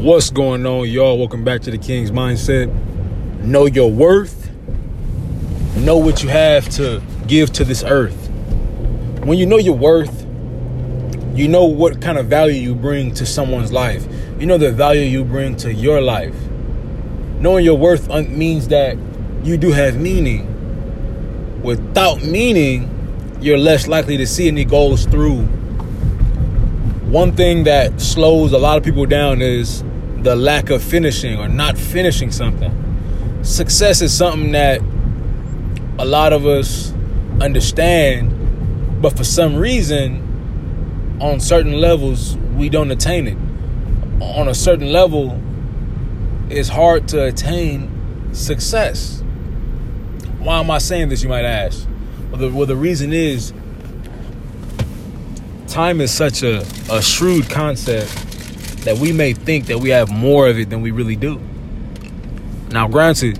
What's going on, y'all? Welcome back to the King's Mindset. Know your worth. Know what you have to give to this earth. When you know your worth, you know what kind of value you bring to someone's life. You know the value you bring to your life. Knowing your worth uh, means that you do have meaning. Without meaning, you're less likely to see any goals through. One thing that slows a lot of people down is the lack of finishing or not finishing something. Success is something that a lot of us understand, but for some reason, on certain levels, we don't attain it. On a certain level, it's hard to attain success. Why am I saying this, you might ask? Well, the, well, the reason is time is such a, a shrewd concept that we may think that we have more of it than we really do. Now, granted,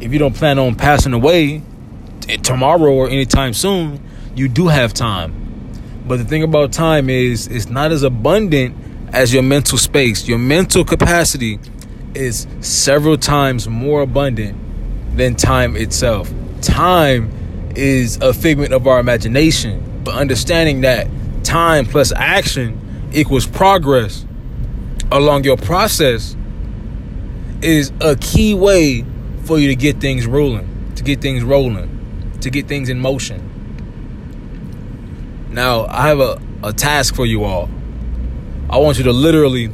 if you don't plan on passing away tomorrow or anytime soon, you do have time. But the thing about time is it's not as abundant as your mental space. Your mental capacity is several times more abundant than time itself. Time is a figment of our imagination, but understanding that time plus action equals progress along your process is a key way for you to get things rolling, to get things rolling, to get things in motion. Now, I have a, a task for you all. I want you to literally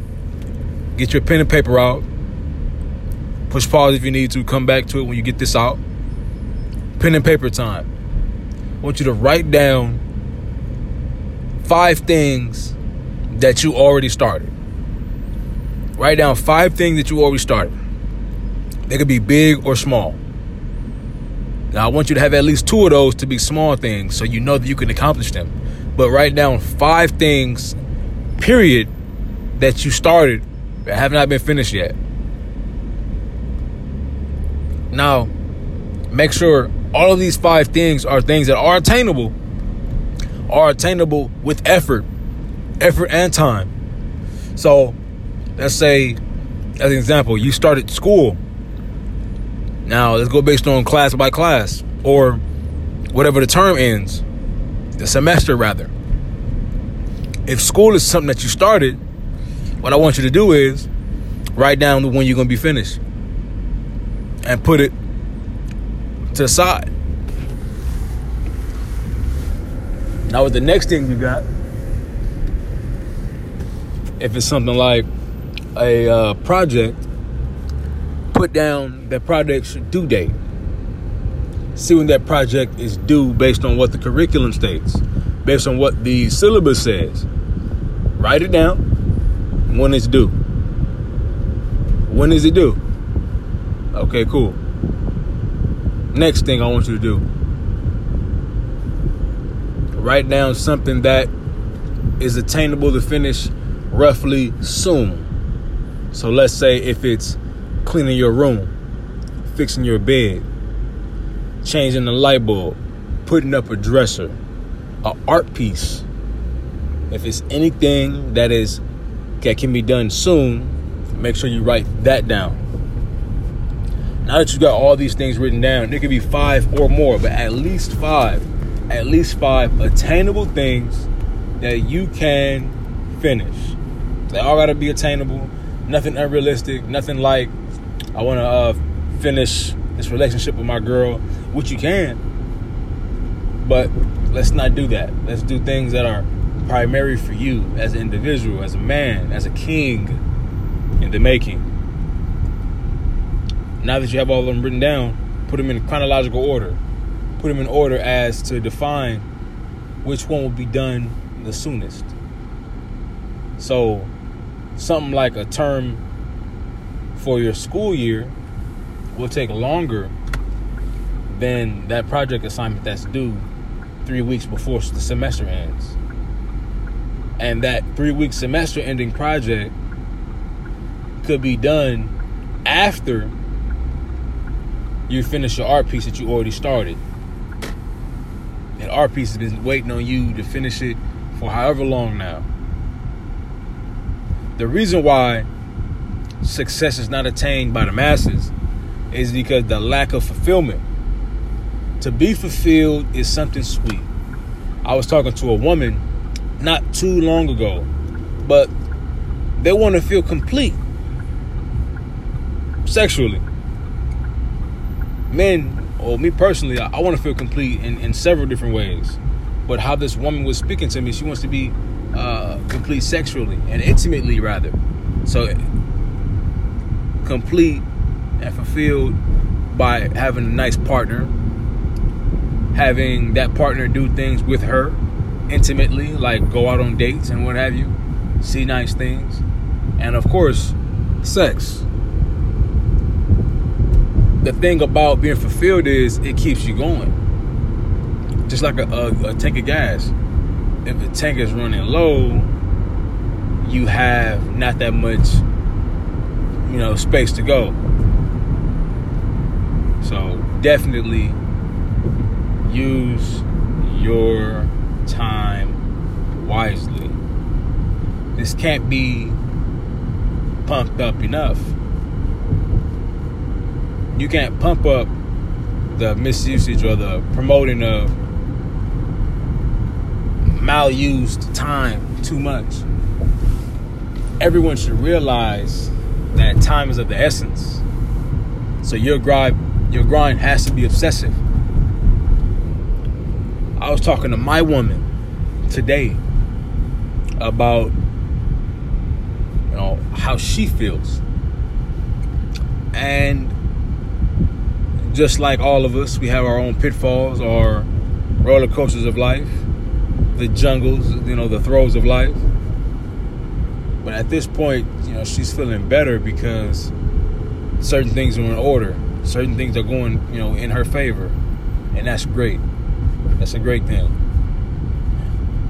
get your pen and paper out. Push pause if you need to. Come back to it when you get this out. Pen and paper time. I want you to write down five things that you already started. Write down five things that you already started. They could be big or small. Now, I want you to have at least two of those to be small things so you know that you can accomplish them. But write down five things, period, that you started that have not been finished yet. Now, make sure all of these five things are things that are attainable, are attainable with effort, effort and time. So, let's say, as an example, you started school. Now, let's go based on class by class or whatever the term ends, the semester rather. If school is something that you started, what I want you to do is write down the when you're going to be finished and put it to the side. Now, with the next thing you got, if it's something like a uh, project, put down that project's due date. See when that project is due based on what the curriculum states, based on what the syllabus says. Write it down when it's due. When is it due? Okay, cool. Next thing I want you to do write down something that is attainable to finish roughly soon. So let's say if it's cleaning your room, fixing your bed, changing the light bulb, putting up a dresser, an art piece. If it's anything that is that can be done soon, make sure you write that down. Now that you've got all these things written down, there could be five or more, but at least five, at least five attainable things that you can finish. They all gotta be attainable nothing unrealistic, nothing like I want to uh, finish this relationship with my girl, which you can. But let's not do that. Let's do things that are primary for you as an individual, as a man, as a king in the making. Now that you have all of them written down, put them in chronological order. Put them in order as to define which one will be done the soonest. So something like a term for your school year will take longer than that project assignment that's due three weeks before the semester ends. And that three week semester ending project could be done after you finish your art piece that you already started. And art piece has been waiting on you to finish it for however long now the reason why success is not attained by the masses is because the lack of fulfillment. To be fulfilled is something sweet. I was talking to a woman not too long ago, but they want to feel complete sexually. Men, or me personally, I, I want to feel complete in, in several different ways. But how this woman was speaking to me, she wants to be uh, complete sexually and intimately, rather. So, complete and fulfilled by having a nice partner, having that partner do things with her intimately, like go out on dates and what have you, see nice things, and of course, sex. The thing about being fulfilled is it keeps you going. Just like a, a, a tank of gas. If the tank is running low, you have not that much, you know, space to go. So definitely use your time wisely. This can't be pumped up enough. You can't pump up the misusage or the promoting of malused time too much. Everyone should realize that time is of the essence. So your grind, your grind has to be obsessive. I was talking to my woman today about you know how she feels. And just like all of us, we have our own pitfalls or roller coasters of life the jungles, you know, the throes of life. But at this point, you know, she's feeling better because certain things are in order. Certain things are going, you know, in her favor. And that's great. That's a great thing.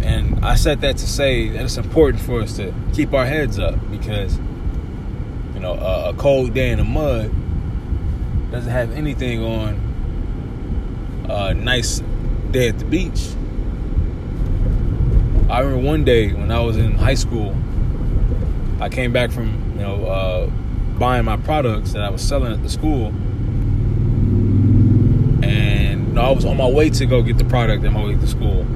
And I said that to say that it's important for us to keep our heads up because, you know, a, a cold day in the mud doesn't have anything on a nice day at the beach. I remember one day when I was in high school, I came back from you know uh, buying my products that I was selling at the school, and you know, I was on my way to go get the product on my way to school.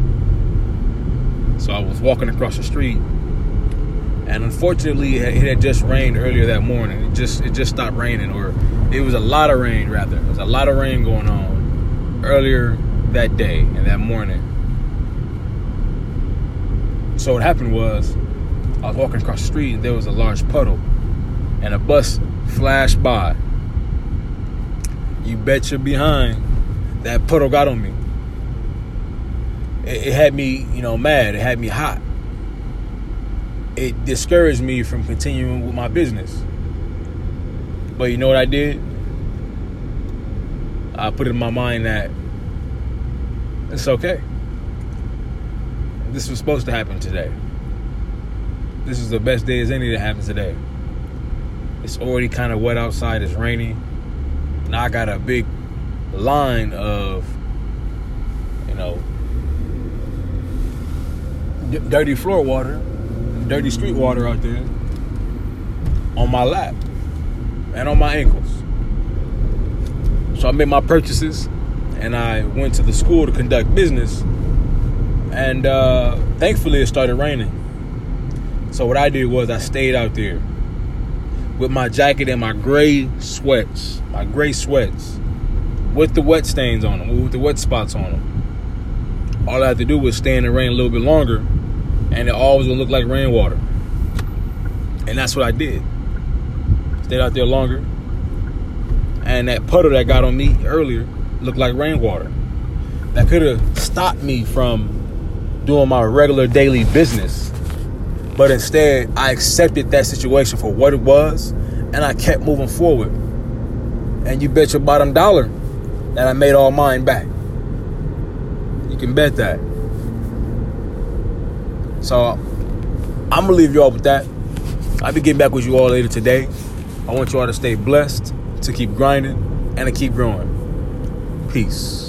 So I was walking across the street, and unfortunately, it had just rained earlier that morning. It just it just stopped raining, or it was a lot of rain rather. There was a lot of rain going on earlier that day and that morning. So what happened was, I was walking across the street and there was a large puddle, and a bus flashed by. You bet your behind that puddle got on me. It, it had me, you know, mad. It had me hot. It discouraged me from continuing with my business. But you know what I did? I put it in my mind that it's okay. This was supposed to happen today. This is the best day as any to happen today. It's already kind of wet outside. It's raining. Now I got a big line of, you know, d- dirty floor water, dirty street water out there on my lap and on my ankles. So I made my purchases and I went to the school to conduct business and uh, thankfully, it started raining. So what I did was I stayed out there with my jacket and my gray sweats, my gray sweats, with the wet stains on them, with the wet spots on them. All I had to do was stay in the rain a little bit longer, and it always would look like rainwater. And that's what I did. Stayed out there longer, and that puddle that got on me earlier looked like rainwater. That could have stopped me from doing my regular daily business. But instead, I accepted that situation for what it was and I kept moving forward. And you bet your bottom dollar that I made all mine back. You can bet that. So I'm gonna leave you all with that. I'll be getting back with you all later today. I want you all to stay blessed, to keep grinding, and to keep growing. Peace.